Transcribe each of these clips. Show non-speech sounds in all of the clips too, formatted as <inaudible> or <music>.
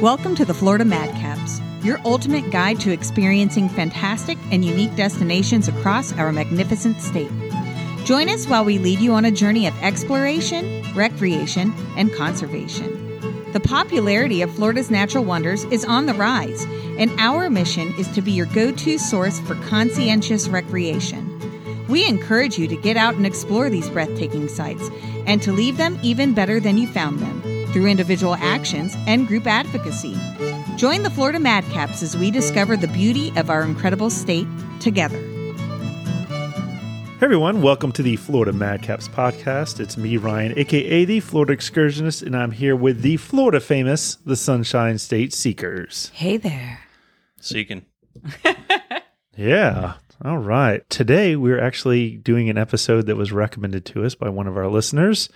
Welcome to the Florida Madcaps, your ultimate guide to experiencing fantastic and unique destinations across our magnificent state. Join us while we lead you on a journey of exploration, recreation, and conservation. The popularity of Florida's natural wonders is on the rise, and our mission is to be your go to source for conscientious recreation. We encourage you to get out and explore these breathtaking sites and to leave them even better than you found them through individual actions and group advocacy. Join the Florida Madcaps as we discover the beauty of our incredible state together. Hey everyone, welcome to the Florida Madcaps podcast. It's me, Ryan, aka the Florida Excursionist, and I'm here with the Florida famous, the Sunshine State Seekers. Hey there. Seeking. Yeah. All right. Today we're actually doing an episode that was recommended to us by one of our listeners,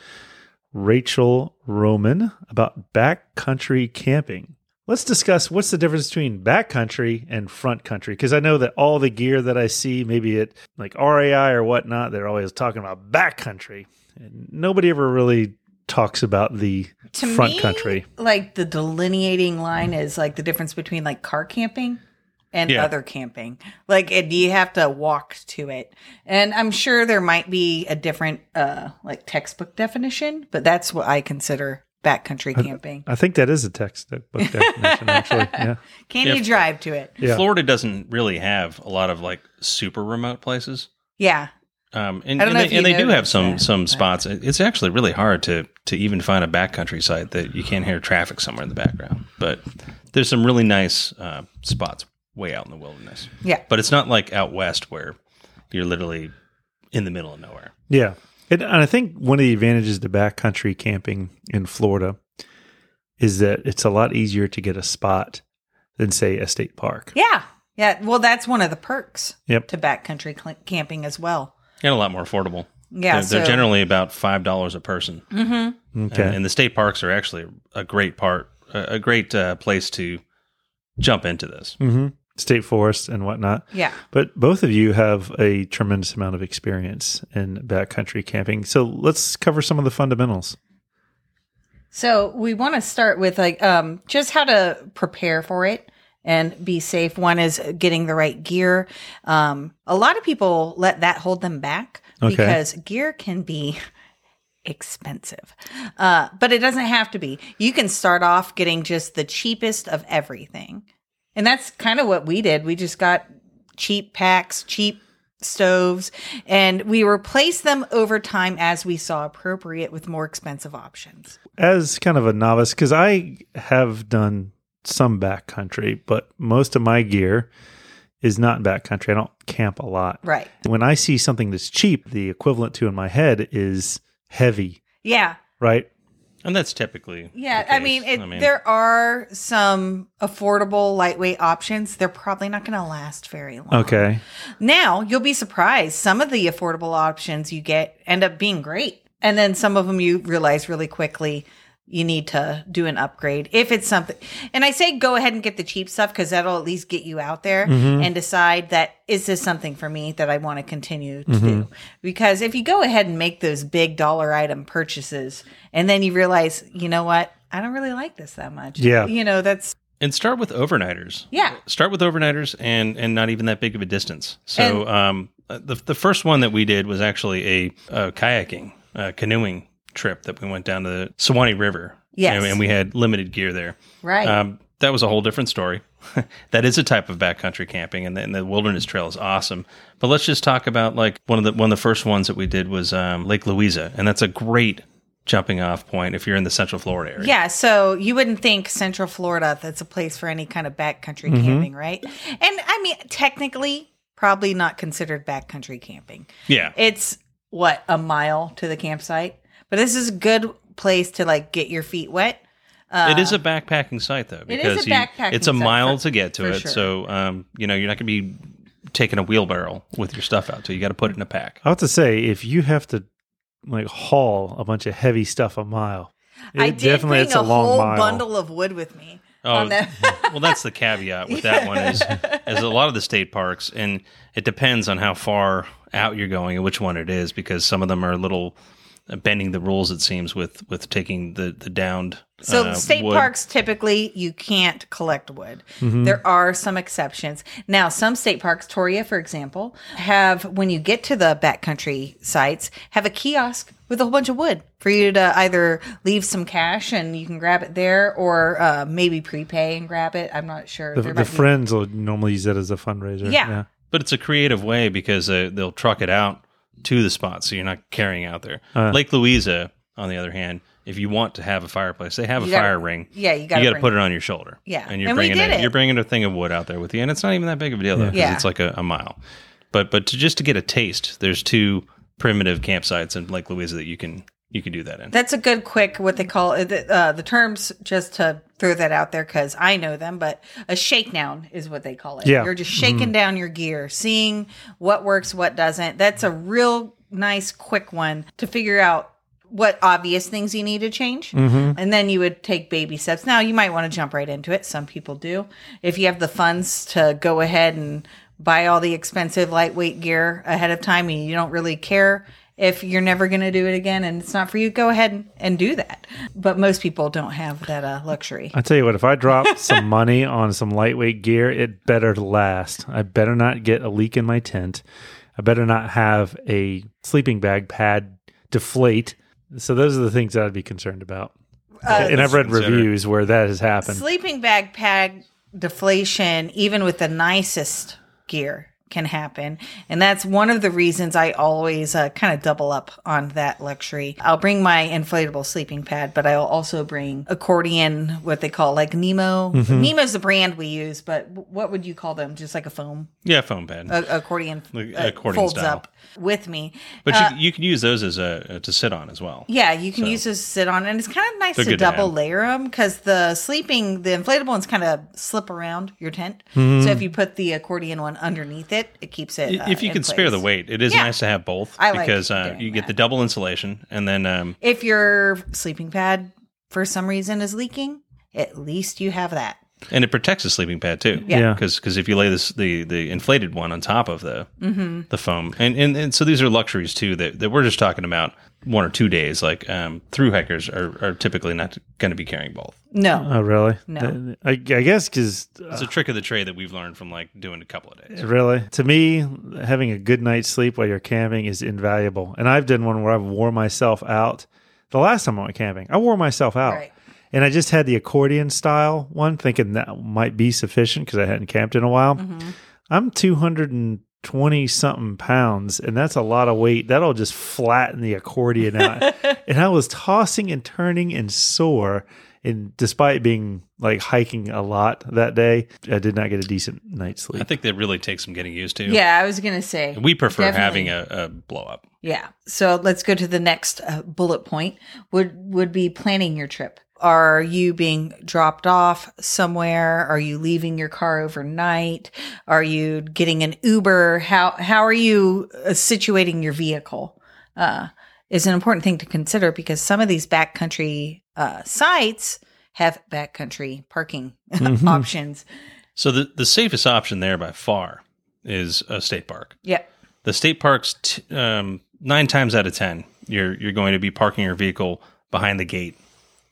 Rachel Roman, about backcountry camping. Let's discuss what's the difference between backcountry and front country. Because I know that all the gear that I see, maybe at like REI or whatnot, they're always talking about backcountry. And nobody ever really talks about the to front me, country. like the delineating line is like the difference between like car camping and Yeah. other camping. Like it, you have to walk to it, and I'm sure there might be a different uh like textbook definition, but that's what I consider backcountry camping. I think that is a textbook <laughs> definition, actually. Yeah. Can Yeah. you drive to it? Yeah. Florida doesn't really have a lot of like super remote places. Yeah, Um, and and they, and they do have some that, some spots. It- It's actually really hard to to even find a backcountry site that you can't hear traffic somewhere in the background. But there's some really nice uh, spots way out in the wilderness. yeah. But it's not like out west where you're literally in the middle of nowhere. Yeah. And, and I think one of the advantages to backcountry camping in Florida is that it's a lot easier to get a spot than, say, a state park. Yeah. Yeah. Well, that's one of the perks Yep. to backcountry cl- camping as well. And a lot more affordable. Yeah. they're, they're generally about five dollars a person. Mhm. Okay. And, and the state parks are actually a great part, a, a great uh, place to jump into this. hmm State forests and whatnot. Yeah. But both of you have a tremendous amount of experience in backcountry camping. So let's cover some of the fundamentals. So we want to start with like um, just how to prepare for it and be safe. One is getting the right gear. Um, a lot of people let that hold them back Okay. because gear can be <laughs> expensive, uh, but it doesn't have to be. You can start off getting just the cheapest of everything, and that's kind of what we did. We just got cheap packs, cheap stoves, and we replaced them over time as we saw appropriate with more expensive options. As kind of a novice, because I have done some backcountry, but most of my gear is not backcountry. I don't camp a lot. Right. When I see something that's cheap, the equivalent to in my head is heavy, Yeah. right? And that's typically Yeah. I mean, it, there are some affordable lightweight options. They're probably not going to last very long. Okay. Now, you'll be surprised. Some of the affordable options you get end up being great. And then some of them you realize really quickly you need to do an upgrade if it's something. And I say go ahead and get the cheap stuff because that'll at least get you out there and decide that is this something for me that I want to continue to do. Because if you go ahead and make those big dollar item purchases and then you realize, you know what? I don't really like this that much. Yeah. You know, that's, and start with overnighters. yeah. Start with overnighters and and not even that big of a distance. So um, the the first one that we did was actually a, a kayaking, uh, canoeing trip that we went down to the Suwannee River. Yes. and, and we had limited gear there. Right. Um, that was a whole different story. <laughs> that is a type of backcountry camping, and the, and the wilderness trail is awesome. But let's just talk about like one of the one of the first ones that we did was um, Lake Louisa, and that's a great jumping off point if you're in the Central Florida area. Yeah, so you wouldn't think Central Florida that's a place for any kind of backcountry camping, right? And I mean, technically, probably not considered backcountry camping. yeah. It's what a mile to the campsite, but this is a good place to like get your feet wet. it is a backpacking site though, Uh, It is a because you- it's a mile for- to get to it. sure. So um, you know you're not going to be taking a wheelbarrow with your stuff out. So you got to put it in a pack. I have to say, if you have to like haul a bunch of heavy stuff a mile, it I did definitely bring it's a, a, long whole mile. bundle of wood with me. Oh, that. <laughs> well, that's the caveat with that one is, <laughs> is a lot of the state parks, and it depends on how far out you're going and which one it is, because some of them are a little bending the rules. It seems with with taking the the downed. So uh, state wood. parks typically you can't collect wood. Mm-hmm. There are some exceptions. Now, some state parks, Torreya, for example, have when you get to the backcountry sites, have a kiosk with a whole bunch of wood for you to either leave some cash and you can grab it there, or uh, maybe prepay and grab it. I'm not sure. The, the might be- friends will normally use it as a fundraiser. Yeah. But it's a creative way because uh, they'll truck it out to the spot, so you're not carrying out there. Uh. Lake Louisa, on the other hand, if you want to have a fireplace, they have a gotta- fire ring. Yeah, you got you to put it on your shoulder. Yeah. and you're And we bringing did a, it. you're bringing a thing of wood out there with you, and it's not even that big of a deal though, because Yeah. it's like a, a mile. But but to just to get a taste, there's two primitive campsites in Lake Louisa that you can you can do that in. That's a good quick what they call it. The, uh, the terms just to throw that out there because I know them, but a shakedown is what they call it. Yeah. You're just shaking mm-hmm. down your gear, seeing what works, what doesn't. That's a real nice quick one to figure out what obvious things you need to change. Mm-hmm. And then you would take baby steps. Now you might want to jump right into it. Some people do. If you have the funds to go ahead and buy all the expensive lightweight gear ahead of time and you don't really care if you're never going to do it again and it's not for you, go ahead and, and do that. But most people don't have that uh, luxury. I tell you what, if I drop <laughs> some money on some lightweight gear, it better last. I better not get a leak in my tent. I better not have a sleeping bag pad deflate. So those are the things that I'd be concerned about. and I've read consider- reviews where that has happened. Sleeping bag pad deflation, even with the nicest gear, can happen. And that's one of the reasons I always uh, kind of double up on that luxury. I'll bring my inflatable sleeping pad, but I'll also bring accordion, what they call like Nemo. Mm-hmm. Nemo's the brand we use, but what would you call them? Just like a foam yeah, foam pad. a- accordion, Like uh, accordion folds style. up with me. but uh, you, you can use those as a uh, to sit on as well. Yeah, you can use those to sit on, and it's kind of nice They're to good to double layer them because the sleeping, the inflatable ones kind of slip around your tent. Mm-hmm. So if you put the accordion one underneath it, it keeps it. uh, if you in can spare the weight, it is Yeah. nice to have both I like because uh, doing you get that. the double insulation and then um, If your sleeping pad for some reason is leaking, at least you have that. and it protects the sleeping pad too. Yeah. Yeah. because if you lay this the the inflated one on top of the Mm-hmm. the foam, and, and and so these are luxuries too that, that we're just talking about one or two days. Like um, through hikers are, are typically not going to be carrying both. No, Oh, really? No. I, I guess because It's a trick of the trade that we've learned from like doing a couple of days. Really? To me, having a good night's sleep while you're camping is invaluable. And I've done one where I've wore myself out. The last time I went camping, I wore myself out. Right. And I just had the accordion style one, thinking that might be sufficient because I hadn't camped in a while. Mm-hmm. I'm 220 something pounds, and that's a lot of weight. That'll just flatten the accordion out. <laughs> and I was tossing and turning and sore. And despite being like hiking a lot that day, I did not get a decent night's sleep. I think that really takes some getting used to. yeah, I was gonna say we prefer Definitely. having a, a blow up. Yeah. So let's go to the next uh, bullet point. Would would be planning your trip. Are you being dropped off somewhere? Are you leaving your car overnight? Are you getting an Uber? How how are you uh, situating your vehicle? Uh, is an important thing to consider because some of these backcountry uh, sites have backcountry parking <laughs> options. So the the safest option there by far is a state park. Yeah. the state parks t- um, nine times out of ten you're you're going to be parking your vehicle behind the gate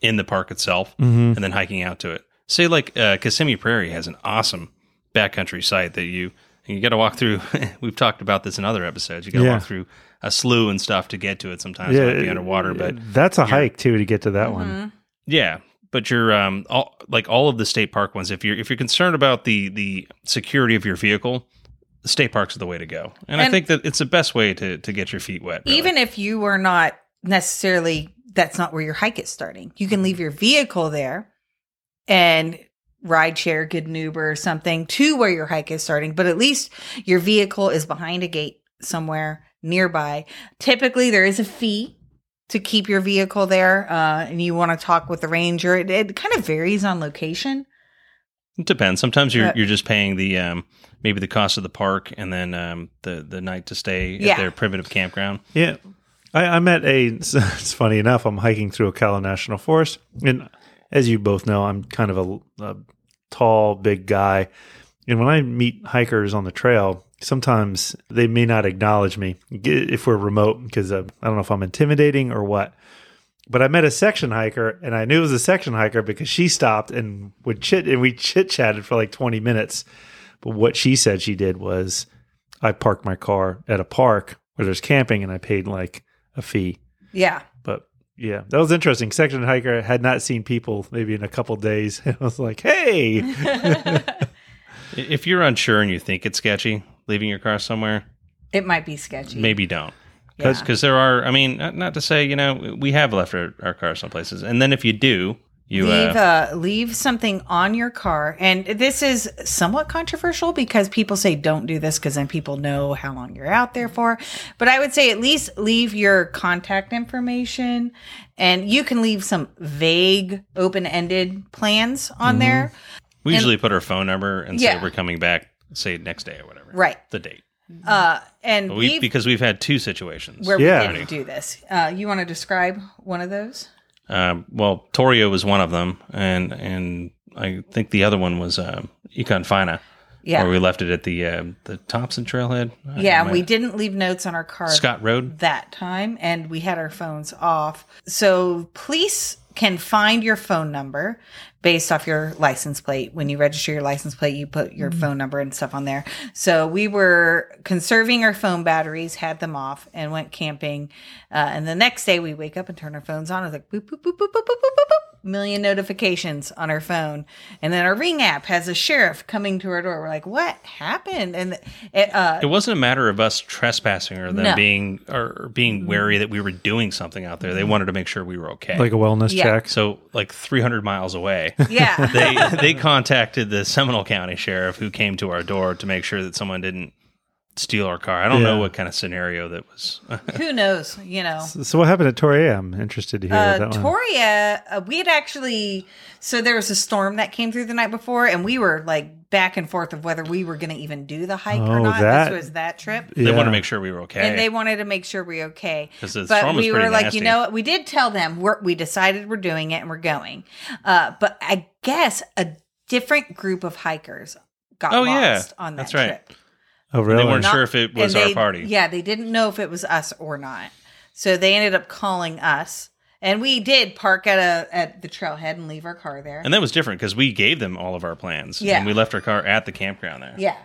in the park itself and then hiking out to it say like uh, kissimmee prairie has an awesome backcountry site that you you got to walk through <laughs> we've talked about this in other episodes you got to Yeah. walk through a slough and stuff to get to it sometimes it might be underwater but that's a hike too to get to that one. yeah, but you're um all like all of the state park ones. If you're if you're concerned about the the security of your vehicle, state parks are the way to go. And, I think that it's the best way to to get your feet wet. really. Even if you were not necessarily, that's not where your hike is starting. You can leave your vehicle there and ride share, get an Uber or something to where your hike is starting, but at least your vehicle is behind a gate somewhere nearby. Typically, there is a fee to keep your vehicle there, uh, and you want to talk with the ranger. It, it kind of varies on location. it depends. Sometimes you're Uh, you're just paying the um maybe the cost of the park and then um the the night to stay Yeah. at their primitive campground. Yeah. I, I'm at a, <laughs> it's funny enough, I'm hiking through Ocala National Forest. And as you both know, I'm kind of a, a tall, big guy. And when I meet hikers on the trail, sometimes they may not acknowledge me if we're remote because uh, I don't know if I'm intimidating or what. But I met a section hiker, and I knew it was a section hiker because she stopped and would chit, and we chit chatted for like 20 minutes. But what she said she did was, I parked my car at a park where there's camping, and I paid like a fee. Yeah. But yeah, that was interesting. Section hiker had not seen people maybe in a couple days. <laughs> I was like, hey, <laughs> If you're unsure and you think it's sketchy leaving your car somewhere, It might be sketchy. maybe don't. Yeah. Because there are, I mean, not, not to say, you know, we have left our, our cars some places. And then if you do, you. leave uh, uh, leave something on your car and this is somewhat controversial because people say don't do this because then people know how long you're out there for but i would say at least leave your contact information and you can leave some vague open-ended plans on Mm-hmm. there we usually put our phone number and Yeah. say we're coming back, say next day or whatever. right The date. uh and We, leave because we've had two situations. where Yeah. we didn't do this uh you want to describe one of those Um, well, Torreya was one of them, and and I think the other one was um, Econfina, yeah where we left it at the uh, the Thompson Trailhead. I yeah we didn't leave notes on our car Scott Road. that time and we had our phones off. So police can find your phone number based off your license plate. When you register your license plate, you put your phone number and stuff on there. So we were conserving our phone batteries, had them off, and went camping. Uh, and the next day we wake up and turn our phones on. It's like boop, boop, boop, boop, boop, boop, boop, boop. Million notifications on our phone. And then our ring app has a sheriff coming to our door. We're like, what happened? And it, uh, It wasn't a matter of us trespassing or them No. being or being wary that we were doing something out there. They wanted to make sure we were okay. like a wellness Yeah. Check. so, like 300 miles away, <laughs> yeah. they they contacted the Seminole County Sheriff who came to our door to make sure that someone didn't steal our car. I don't know what kind of scenario that was. <laughs> Who knows? You know. So what happened at Torreya? I'm interested to hear Uh, that one. Torreya, uh, we had actually, so there was a storm that came through the night before, and we were like back and forth of whether we were going to even do the hike or Oh, not. that- This was that trip. They wanted to make sure we were okay. And they wanted to make sure we were okay. 'Cause the But storm was we pretty were like, nasty. you know what? We did tell them we're, we decided we're doing it and we're going. Uh, but I guess a different group of hikers got Oh, yeah. lost on that That's right. trip. Oh, really? They weren't Not- sure if it was and our party. Yeah, they didn't know if it was us or not. So they ended up calling us. And we did park at a at the trailhead and leave our car there. And that was different because we gave them all of our plans. Yeah. And we left our car at the campground there. yeah.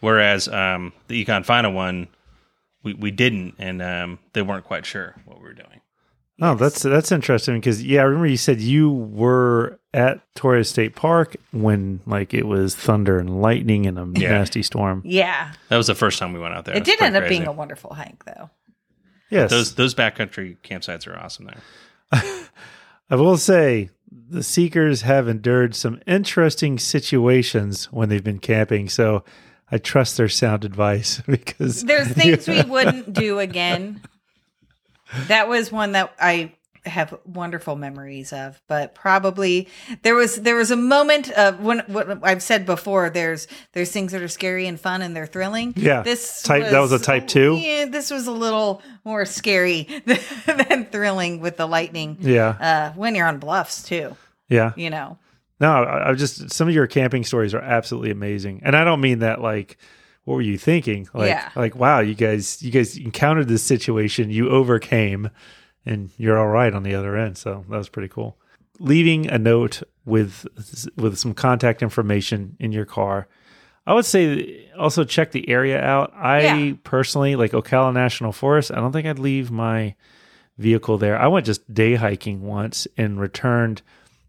Whereas um, the Econfina one, we, we didn't, and um, they weren't quite sure what we were doing. Oh, that's that's interesting because yeah, I remember you said you were at Torreya State Park when like it was thunder and lightning and a Yeah. nasty storm. Yeah. That was the first time we went out there. It was did end up crazy. being a wonderful hike though. Yes, Those those backcountry campsites are awesome there. <laughs> I will say the seekers have endured some interesting situations when they've been camping, so I trust their sound advice <laughs> because There's things we <laughs> wouldn't do again. That was one that I have wonderful memories of, but probably there was there was a moment of when what I've said before. There's there's things that are scary and fun and they're thrilling. Yeah. this Type- that was a type two? Yeah, this was a little more scary <laughs> than thrilling with the lightning. yeah, Uh, when you're on bluffs too, yeah. you know. No, I, I just some of your camping stories are absolutely amazing, and I don't mean that like what were you thinking? Like, Yeah. like wow, you guys, you guys encountered this situation, you overcame, and you're all right on the other end. So that was pretty cool. Leaving a note with with some contact information in your car. I would say also check the area out. I Yeah. personally like Ocala National Forest. I don't think I'd leave my vehicle there. I went just day hiking once and returned.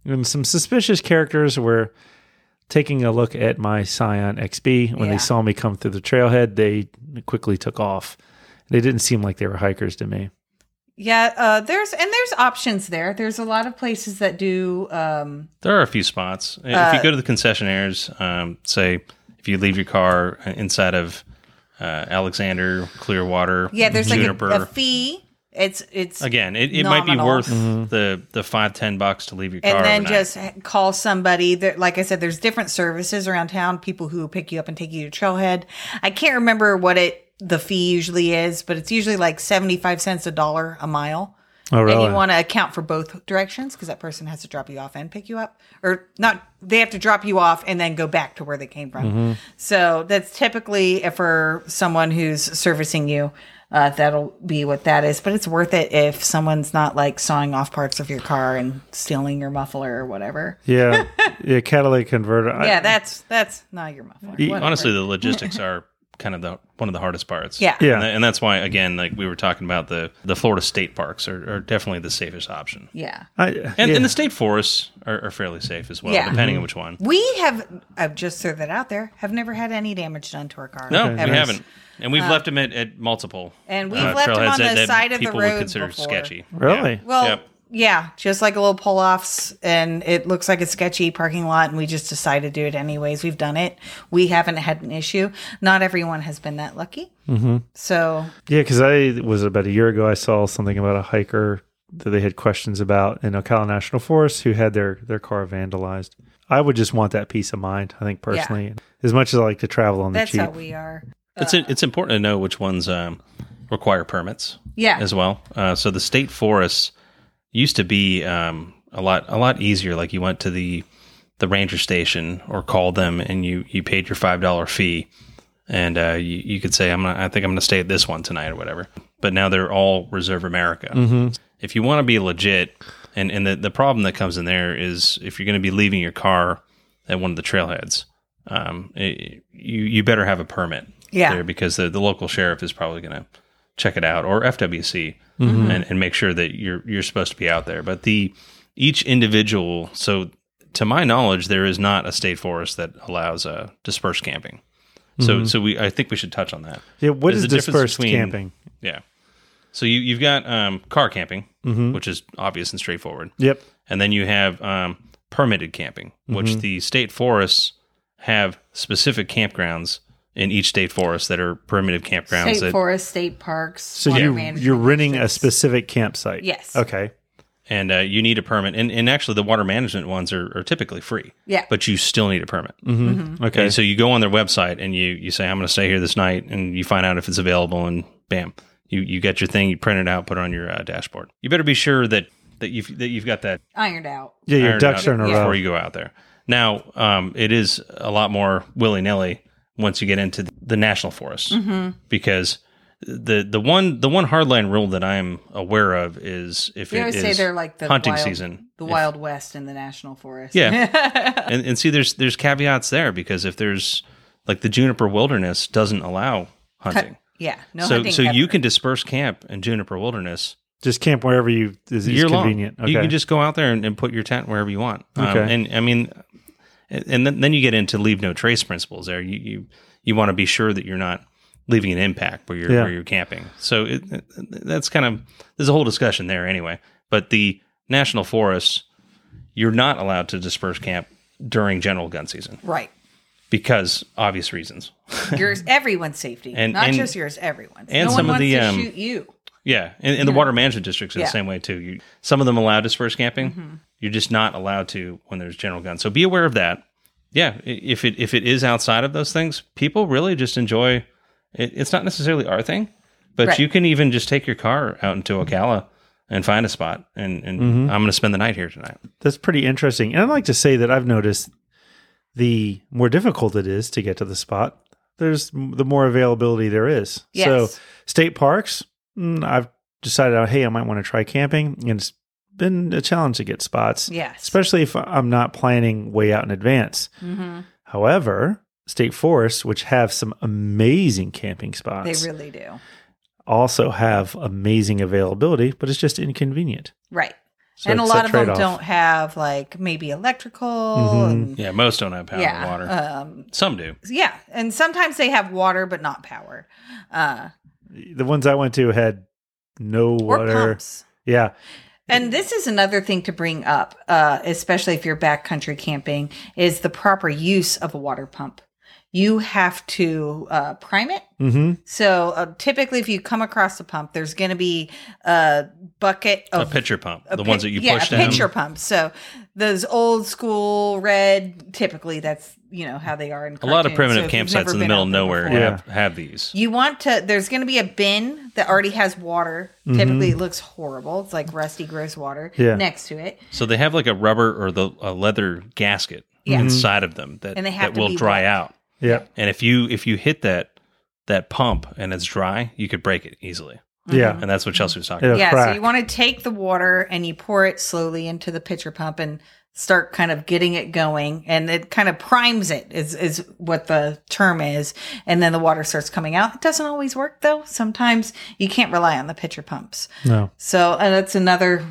And some suspicious characters were taking a look at my Scion XB. When Yeah. they saw me come through the trailhead, they quickly took off. They didn't seem like they were hikers to me. Yeah, uh, there's and there's options there. There's a lot of places that do um, There are a few spots. if Uh, you go to the concessionaires, um, say if you leave your car inside of uh, Alexander, Clearwater, Yeah, there's Juniper. like a, a fee. It's it's Again, it, it might be nominal. worth the the five ten bucks to leave your car. and then overnight. just call somebody. There, like I said, there's different services around town. People who pick you up and take you to Trailhead. I can't remember what it the fee usually is, but it's usually like seventy five cents a dollar a mile Oh, And you want to account for both directions because that person has to drop you off and pick you up, or not. They have to drop you off and then go back to where they came from. Mm-hmm. So that's typically for someone who's servicing you. Uh, that'll be what that is, but it's worth it if someone's not like sawing off parts of your car and stealing your muffler or whatever. yeah, <laughs> yeah, catalytic converter. I- yeah, that's that's not your muffler. Ye- Whatever. Honestly, the logistics are kind of the one of the hardest parts. Yeah. Yeah. and, tha- and that's why again, like we were talking about the the Florida state parks are, are definitely the safest option, yeah. I, and, yeah. and the state forests are, are fairly safe as well, Yeah. depending on which one. We have, I've just throw that out there, have never had any damage done to our car. No, Okay, we haven't, and we've left them at, at multiple. Uh, And we've uh, left 'em trailheads on that- the that side of the people road would consider before. sketchy. Really? Yeah. Well, Yep. Yeah, just like a little pull offs, and it looks like a sketchy parking lot, and we just decided to do it anyways. We've done it. We haven't had an issue. Not everyone has been that lucky. Mm-hmm. So, Yeah, because I was about a year ago. I saw something about a hiker that they had questions about in Ocala National Forest who had their their car vandalized. I would just want that peace of mind. I think personally, as much as I like to travel on the that's cheap. how we are. It's it's important to know which ones um, require permits Yeah. as well. Uh, so the state forests used to be um, a lot a lot easier. Like you went to the the ranger station or called them and you you paid your five dollar fee, and uh, you you could say I'm gonna, I think I'm going to stay at this one tonight or whatever. But now they're all Reserve America. If you want to be legit, and and the the problem that comes in there is if you're going to be leaving your car at one of the trailheads, um, it, you you better have a permit Yeah. there because the, the local sheriff is probably going to check it out or FWC and, and make sure that you're you're supposed to be out there. But the each individual, so to my knowledge, there is not a state forest that allows uh, dispersed camping. So so we I think we should touch on that. yeah, what is a dispersed between- camping? Yeah. So you you've got um, car camping, which is obvious and straightforward, Yep. and then you have um, permitted camping, which the state forests have specific campgrounds in each state forest that are primitive campgrounds. State that, forest, state parks. So water you you're renting a specific campsite. Yes. Okay. and uh, you need a permit. And, and actually, the water management ones are, are typically free. Yeah. But you still need a permit. Okay. And so you go on their website and you you say I'm going to stay here this night, and you find out if it's available, and bam, you you get your thing, you print it out, put it on your uh, dashboard. You better be sure that that you've that you've got that ironed out. yeah, your ducks are in a row before you go out there. Now, um, it is a lot more willy nilly once you get into the national forest Mm-hmm. because the the one the one hardline rule that I'm aware of is if We it always say they're like the hunting wild, season, the If- Wild West in the national forest. Yeah. <laughs> and, and see, there's there's caveats there because if there's like the juniper wilderness doesn't allow hunting, yeah. No so hunting so you can disperse camp in juniper wilderness Just camp wherever you is, is convenient. Okay. You can just go out there and, and put your tent wherever you want. Um, Okay. and I mean, and and then, then you get into leave no trace principles. There, you you, you want to be sure that you're not leaving an impact where you're Yeah. where you're camping. So it, it- that's kind of there's a whole discussion there anyway. But the national forests, you're not allowed to disperse camp during general gun season right. because obvious reasons. Yours, everyone's safety, <laughs> And- not and- just yours. Everyone's. and no some one of the, to um, shoot you. Yeah, and, and the water management districts are Yeah. the same way too. You, some of them allow dispersed camping. Mm-hmm. You're just not allowed to when there's general guns. So be aware of that. Yeah, i- if it if it is outside of those things, people really just enjoy. It, it's not necessarily our thing, but Right. you can even just take your car out into Ocala and find a spot, and, and mm-hmm. I'm going to spend the night here tonight. That's pretty interesting. And I'd like to say that I've noticed the more difficult it is to get to the spot, there's the more availability there is. Yes. So, state parks, I've decided, oh, hey, I might want to try camping. And it's been a challenge to get spots, Yes. especially if I'm not planning way out in advance. hmm However, state forests, which have some amazing camping spots, They really do. also have amazing availability, but it's just inconvenient. Right. So and a it's lot of them trade-off. don't have like maybe electrical Mhm. and Yeah, most don't have power yeah, and water. Um, Some do. yeah, and sometimes they have water but not power, uh, The ones I went to had no or water. pumps. Yeah. And this is another thing to bring up, uh, especially if you're backcountry camping, is the proper use of a water pump. You have to uh, prime it. Mm-hmm. So uh, typically, if you come across a pump, there's going to be a bucket of A pitcher pump, the pi- ones that you yeah, push a down. pitcher pumps. So those old school red, typically that's you know how they are in A lot of primitive So campsites in the middle of nowhere Yeah. have, have these. You want to, there's going to be a bin that already has water. Mm-hmm. Typically, it looks horrible. It's like rusty, gross water Yeah. next to it. So they have like a rubber or the a leather gasket Yeah. inside of them that, And they have that will dry wet. out. Yeah. And if you if you hit that that pump and it's dry, you could break it easily. Yeah. And that's what Chelsey was talking Yeah. about. yeah, so you want to take the water and you pour it slowly into the pitcher pump and start kind of getting it going and it kind of primes it is is what the term is and then the water starts coming out it doesn't always work though sometimes you can't rely on the pitcher pumps No. so and that's another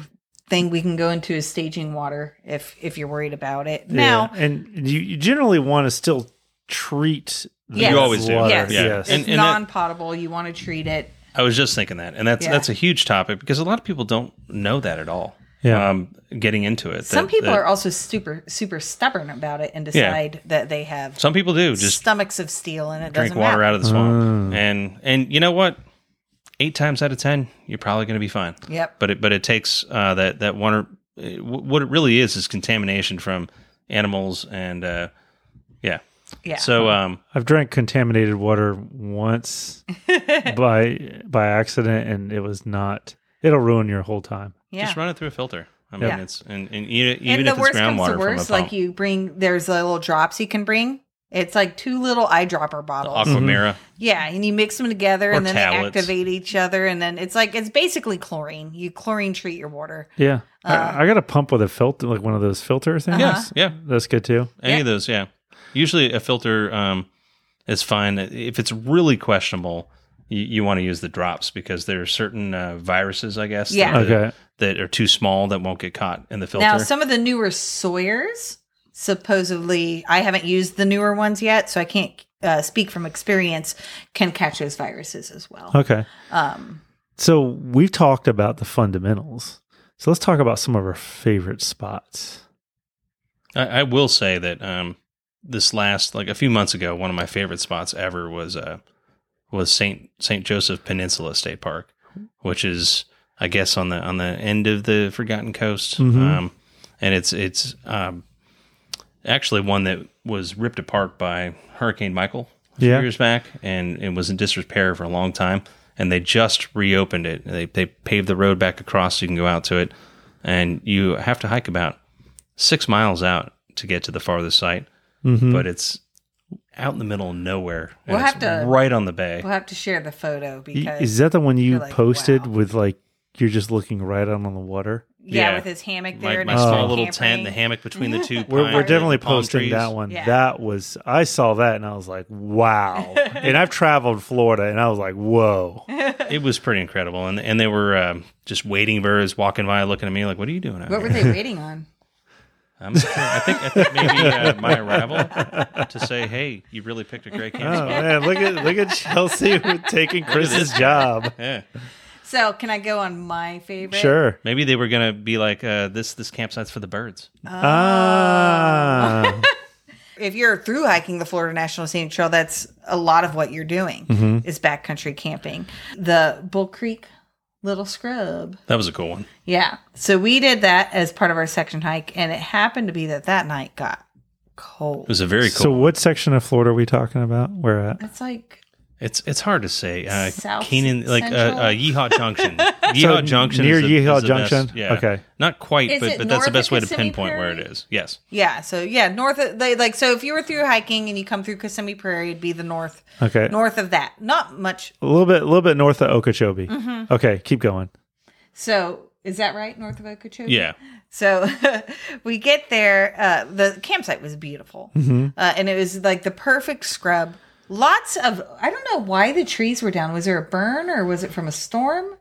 thing we can go into is staging water if if you're worried about it now and you, you generally want to still treat. the Yes. You always do. yes, Yeah. Yes. And- it's and that- non-potable you want to treat it I was just thinking that. And that's Yeah. that's a huge topic because a lot of people don't know that at all. Yeah. Um, getting into it. some that- people that- are also super super stubborn about it and decide that they have some people do just stomachs of steel and it drink doesn't water matter. out of the swamp. Mm. And and you know what? Eight times out of ten, you're probably going to be fine. Yep. But it but it takes uh, that that one. Or, what it really is is contamination from animals and uh, yeah. Yeah. So um, I've drank contaminated water once <laughs> by by accident, and it was not. It'll ruin your whole time. yeah. just run it through a filter. I mean, Yeah. it's and, and even, even and the if it's worst comes groundwater to worst, like you bring there's little drops you can bring. It's like two little eyedropper bottles. Aquamira. yeah, and you mix them together Or and then tablets. they activate each other and then it's like it's basically chlorine. You chlorine treat your water. Yeah, Uh, I, I got a pump with a filter, like one of those filter things. Uh-huh. Yes, yeah, That's good too. any Yeah. of those, yeah. Usually a filter um, is fine. If it's really questionable, you, you want to use the drops because there are certain uh, viruses, I guess, Yeah. that, Okay. that are too small that won't get caught in the filter. Now, some of the newer Sawyers, supposedly, I haven't used the newer ones yet, so I can't uh, speak from experience, can catch those viruses as well. Okay. Um, So we've talked about the fundamentals. So let's talk about some of our favorite spots. I, I will say that um, this last, like a few months ago, one of my favorite spots ever was uh, was Saint Saint Joseph Peninsula State Park, which is, I guess, on the on the end of the Forgotten Coast, Mhm. um, and it's it's um, actually one that was ripped apart by Hurricane Michael a few Yeah. years back, and it was in disrepair for a long time. And they just reopened it. They they paved the road back across so you can go out to it, and you have to hike about six miles out to get to the farthest site, Mhm. but it's out in the middle of nowhere. We'll it's have to- right on the bay. we'll have to share the photo because Is that the one you like, posted wow. with like you're just looking right out on the water? yeah, Yeah. with his hammock there. my next to small the little camper tent, the hammock between the two. <laughs> We're, we're definitely the palm posting trees. that one. Yeah. That was I saw that and I was like, wow. <laughs> and I've traveled Florida and I was like, whoa. <laughs> It was pretty incredible, and and they were um, just waiting birds walking by, looking at me like, "What are you doing out What here?" were they waiting on? I'm sure. I think I think maybe uh, my arrival to say, "Hey, you really picked a great Oh spot." man, look at look at Chelsey <laughs> taking Chris's job. Yeah, So, can I go on my favorite? Sure. maybe they were gonna be like, uh, "This this campsite's for the birds." Ah. <laughs> If you're through hiking the Florida National Scenic Trail, that's a lot of what you're doing Mm-hmm. is backcountry camping. The Bull Creek Little Scrub. That was a cool one. Yeah. So we did that as part of our section hike, and it happened to be that that night got cold. It was a very cold. So what section of Florida are we talking about? Where at? It's like it's it's hard to say. Uh, South Keenan, like uh, uh, Yeehaw Junction. <laughs> Yeehaw Junction near is the, Yeehaw is the best- Junction? Yeah. Okay. Not quite, Is but but that's the best way to Kissimmee pinpoint where it is. Yes. yeah. So yeah, north of they like so if you were through hiking and you come through Kissimmee Prairie, it'd be the north Okay. north of that. Not much. A little bit a little bit north of Okeechobee. Mm-hmm. Okay, keep going. So is that right? North of Okeechobee. Yeah. So <laughs> we get there. Uh, the campsite was beautiful, Mm-hmm. uh, and it was like the perfect scrub. Lots of I don't know why the trees were down. Was there a burn or was it from a storm?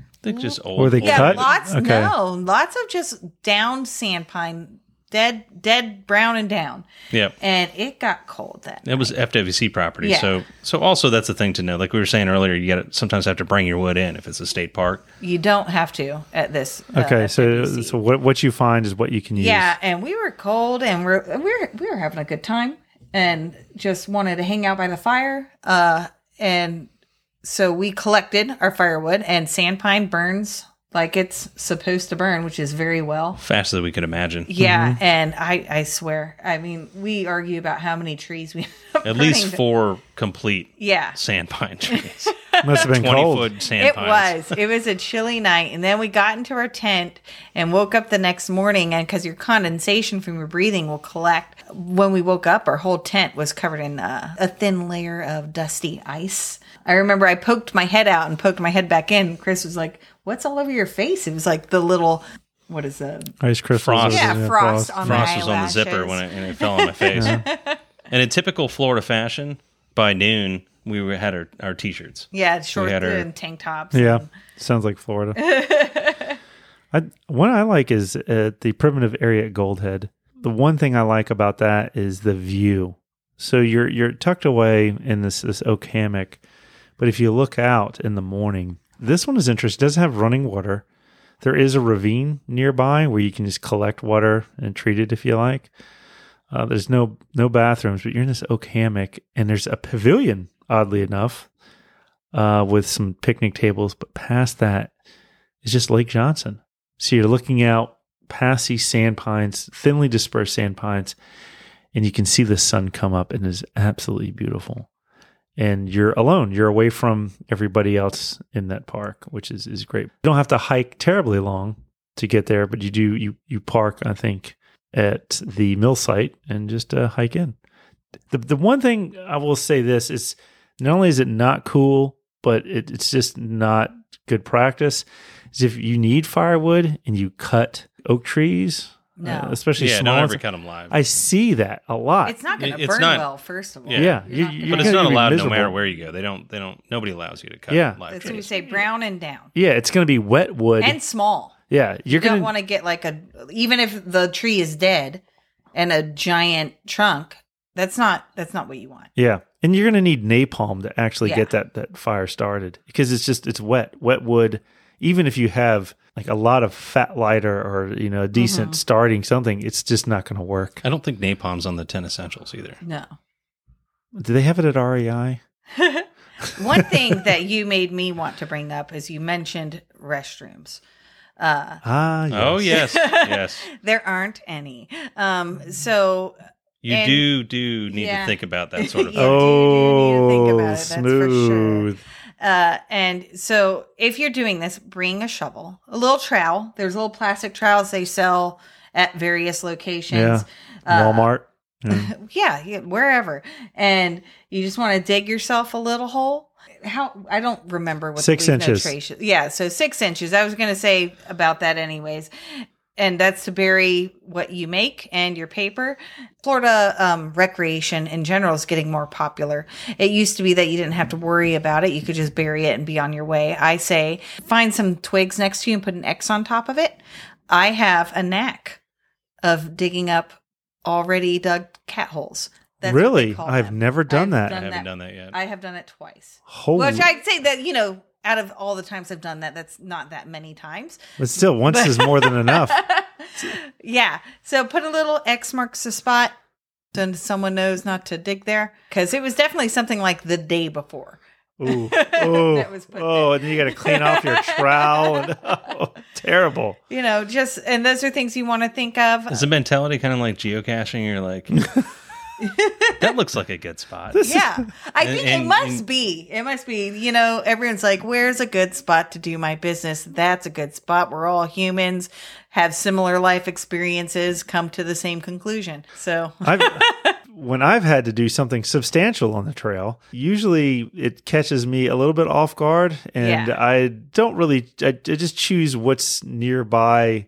I think just old. Were they old- Yeah, cut? lots. Okay. No, lots of just down sand pine, dead, dead, brown and down, Yeah. and it got cold. That It was FWC property. Yeah. So so also that's the thing to know. Like we were saying earlier, you got to sometimes have to bring your wood in if it's a state park. you don't have to at this. uh, Okay, so so what what you find is what you can use. Yeah, and we were cold, and we're we're we were having a good time. And just wanted to hang out by the fire. Uh, and so we collected our firewood, and sand pine burns like it's supposed to burn, which is very well. Faster than we could imagine. Yeah, and I, I swear, I mean, we argue about how many trees we <laughs> At least four complete Yeah, sand pine <laughs> trees. Must have been 20 cold. foot sand pine. it pines. was. It was a <laughs> chilly night, and then we got into our tent and woke up the next morning. And because your condensation from your breathing will collect, when we woke up, our whole tent was covered in uh, a thin layer of dusty ice. I remember I poked my head out and poked my head back in. Chris was like, "What's all over your face?" It was like the little, what is that? Ice crystals. Frost. over Yeah, the frost on my Frost was on the zipper when it, and it fell on my face. and in typical Florida fashion, by noon, we were, had our, our t shirts. Yeah, short had our- and tank tops. Yeah, and- sounds like Florida. <laughs> I, what I like is uh, the primitive area at Goldhead. The one thing I like about that is the view. So you're you're tucked away in this this oak hammock, but if you look out in the morning, this one is interesting. It doesn't have running water. There is a ravine nearby where you can just collect water and treat it if you like. Uh, there's no no bathrooms, but you're in this oak hammock, and there's a pavilion. Oddly enough, uh, with some picnic tables, but past that is just Lake Johnson. So you're looking out past these sand pines, thinly dispersed sand pines, and you can see the sun come up and it is absolutely beautiful. And you're alone. You're away from everybody else in that park, which is, is great. You don't have to hike terribly long to get there, but you do you you park, I think, at the mill site and just uh, hike in. The the one thing I will say this is not only is it not cool, but it, it's just not good practice. Is if you need firewood and you cut oak trees, No. uh, especially Yeah, small don't ever cut them live. I see that a lot. It's not going It- to it's burn not- well, first of all. Yeah. yeah, You're you- not you're gonna- but it's not be allowed no matter where you go. They don't. They don't. Nobody allows you to cut Yeah. live That's what we trees. say, brown and down. Yeah, it's going to be wet wood. And small. yeah, you're You don't want to. to get like a, even if the tree is dead and a giant trunk, that's not, that's not what you want. Yeah, and you're going to need napalm to actually Yeah. get that that fire started because it's just it's wet, wet wood. Even if you have like a lot of fat lighter or you know a decent Mm-hmm. starting something, it's just not going to work. I don't think napalm's on the ten essentials either. No. Do they have it at REI? <laughs> One thing that you made me want to bring up is you mentioned restrooms. Uh, Ah, yes. Oh yes, yes. <laughs> there aren't any. Um, so You And- do do need Yeah. to think about that sort of. <laughs> Thing. Oh, do need to think about it, that's for sure. Uh, and so if you're doing this, bring a shovel, a little trowel. There's little plastic trowels they sell at various locations. Yeah, Uh, Walmart. <laughs> Yeah. Yeah, wherever. And you just want to dig yourself a little hole. How I don't remember what Six inches. Yeah, so six inches. I was going to say about that anyways. And that's to bury what you make and your paper. Florida um, recreation in general is getting more popular. It used to be that you didn't have to worry about it. You could just bury it and be on your way. I say find some twigs next to you and put an X on top of it. I have a knack of digging up already dug cat holes. That's really, I've them. never done I've that. I haven't that. done that yet. I have done it twice. Holy, Which I'd say that, you know, out of all the times I've done that, that's not that many times. but still, once is more than enough. <laughs> Yeah. So put a little X marks the spot. Then someone knows not to dig there. Because it was definitely something like the day before. Ooh, <laughs> oh, That was put oh, and then you got to clean off your <laughs> trowel. And, oh, terrible. You know, just, and those are things you want to think of. Is the mentality kind of like geocaching? You're like, that looks like a good spot. yeah. I And- think and- it must and- be. It must be. You know, everyone's like, where's a good spot to do my business? That's a good spot. We're all humans, have similar life experiences, come to the same conclusion. So, I've, <laughs> when I've had to do something substantial on the trail, usually it catches me a little bit off guard, and Yeah. I don't really. I, I just choose what's nearby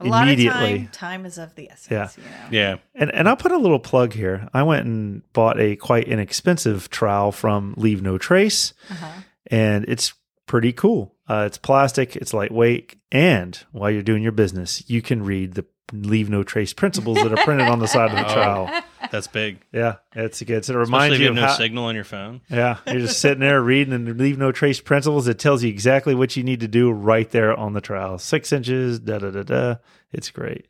a lot of immediately. time, time is of the essence. Yeah. You know? Yeah. And and I'll put a little plug here. I went and bought a quite inexpensive trowel from Leave No Trace, Uh-huh. and it's pretty cool. Uh, it's plastic, it's lightweight, and while you're doing your business, you can read the Leave No Trace principles that are printed on the side of the <laughs> Oh. trowel. That's big. Yeah, it's a good. So it reminds you you of no how, signal on your phone. yeah, you're just sitting there reading and leave no trace principles. It tells you exactly what you need to do right there on the trowel. Six inches, da da da da. It's great.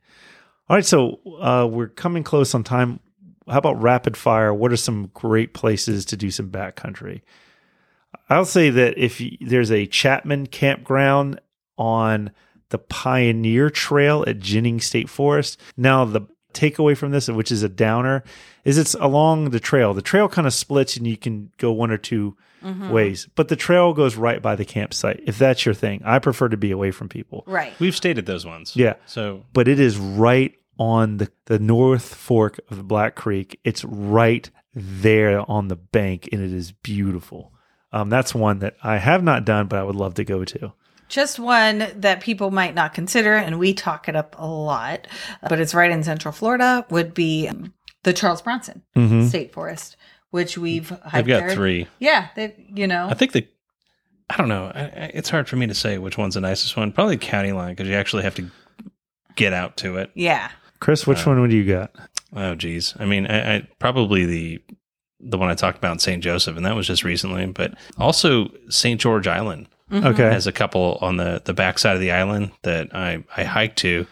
All right, so uh, we're coming close on time. how about rapid fire? What are some great places to do some backcountry? I'll say that if y- there's a Chapman campground on the Pioneer Trail at Jennings State Forest. Now, the takeaway from this, which is a downer, is it's along the trail. The trail kind of splits and you can go one or 2 ways, but the trail goes right by the campsite. If that's your thing, I prefer to be away from people. Right. We've stated those ones. Yeah. So But it is right on the, the North Fork of the Black Creek. It's right there on the bank and it is beautiful. Um, that's one that I have not done, but I would love to go to. Just one that people might not consider, and we talk it up a lot, but it's right in Central Florida, would be um, the Charles Bronson State Forest, which we've I've got there. three. Yeah, they, you know, I think the I don't know. I, I, it's hard for me to say which one's the nicest one. Probably the county line because you actually have to get out to it. yeah. Chris, which one would you got? Oh, geez. I mean, I, I probably the the one I talked about in St. Joseph, and that was just recently. But also St. George Island Okay. has a couple on the the backside of the island that I I hiked to,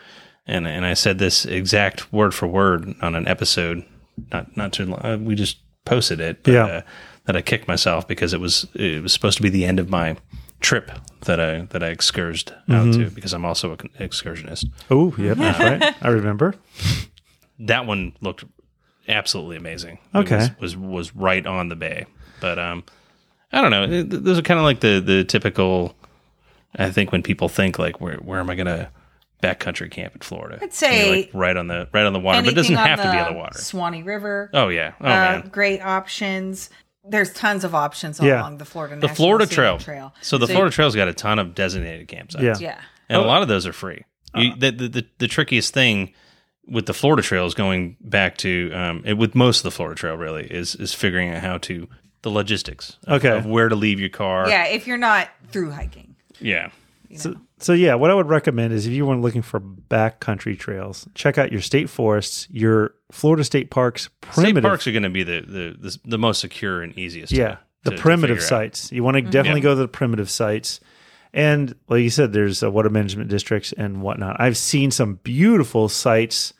and and I said this exact word for word on an episode. Not not too long. Uh, we just posted it. But, Yeah. Uh, that I kicked myself because it was it was supposed to be the end of my trip that I that I excursed out to because I'm also an excursionist. Oh, yeah, that's right. <laughs> I remember. that one looked absolutely amazing. Okay. It was, was was right on the bay. But um, I don't know. Th- th- Those are kind of like the the typical. I think when people think like, where where am I gonna backcountry camp in Florida? I'd say like, right on the right on the water, but it doesn't have to be on the water. Suwannee River. Oh yeah. Oh uh, man. great options. There's tons of options Yeah. along the Florida The National Florida Scenic Trail. So the Florida Trail's got a ton of designated campsites. Yeah. Yeah. and a lot of those are free. You, the, the, the the trickiest thing with the Florida Trail is going back to um, it, with most of the Florida Trail really is is figuring out how to the logistics of, Okay. of where to leave your car. Yeah, if you're not through hiking. yeah. So, so yeah, what I would recommend is if you weren't looking for backcountry trails, check out your state forests, your Florida state parks, primitive, State parks are going to be the, the the the most secure and easiest. yeah, to, the to- to primitive figure out. sites. You want to definitely Yeah. go to the primitive sites, and like you said, there's uh, water management districts and whatnot. I've seen some beautiful sites.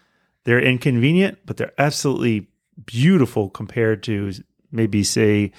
They're inconvenient, but they're absolutely beautiful compared to maybe say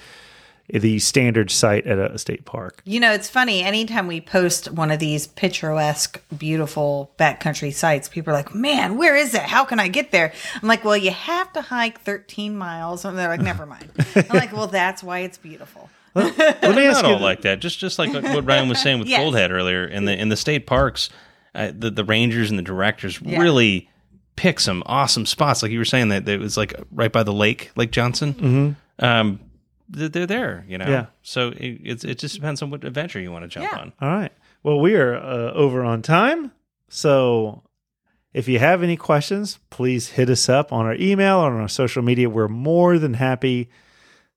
the standard site at a state park. You know, it's funny. Anytime we post one of these picturesque, beautiful backcountry sites, people are like, man, where is it? How can I get there? I'm like, well, you have to hike 13 miles. And they're like, never mind. I'm like, well, that's why it's beautiful. <laughs> Let me ask Not you, all like that. Just just like what Ryan was saying with Yes. Gold Head earlier in the in the state parks, uh, the the rangers and the directors Yeah. really pick some awesome spots. Like you were saying that it was like right by the lake, Lake Johnson. Mm-hmm. Um, they're there, you know. Yeah. So it, it's it just depends on what adventure you want to jump Yeah. on. All right. Well, we are uh, over on time. So if you have any questions, please hit us up on our email or on our social media. We're more than happy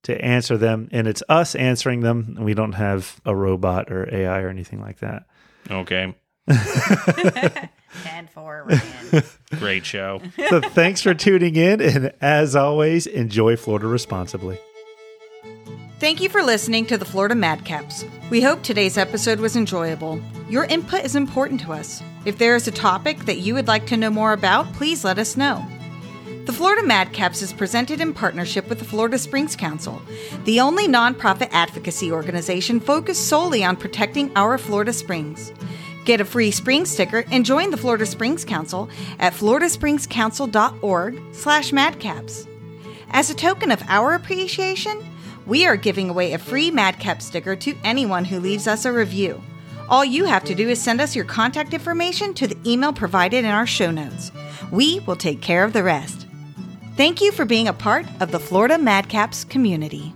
to answer them. And it's us answering them. We don't have a robot or AI or anything like that. Okay, <laughs> <laughs> 10 4 Ryan. <laughs> great show. So thanks for tuning in. And as always, enjoy Florida responsibly. Thank you for listening to the Florida Madcaps. We hope today's episode was enjoyable. Your input is important to us. If there is a topic that you would like to know more about, please let us know. The Florida Madcaps is presented in partnership with the Florida Springs Council, the only nonprofit advocacy organization focused solely on protecting our Florida Springs. Get a free spring sticker and join the Florida Springs Council at floridaspringscouncil.org slash madcaps. As a token of our appreciation, we are giving away a free Madcap sticker to anyone who leaves us a review. All you have to do is send us your contact information to the email provided in our show notes. We will take care of the rest. Thank you for being a part of the Florida Madcaps community.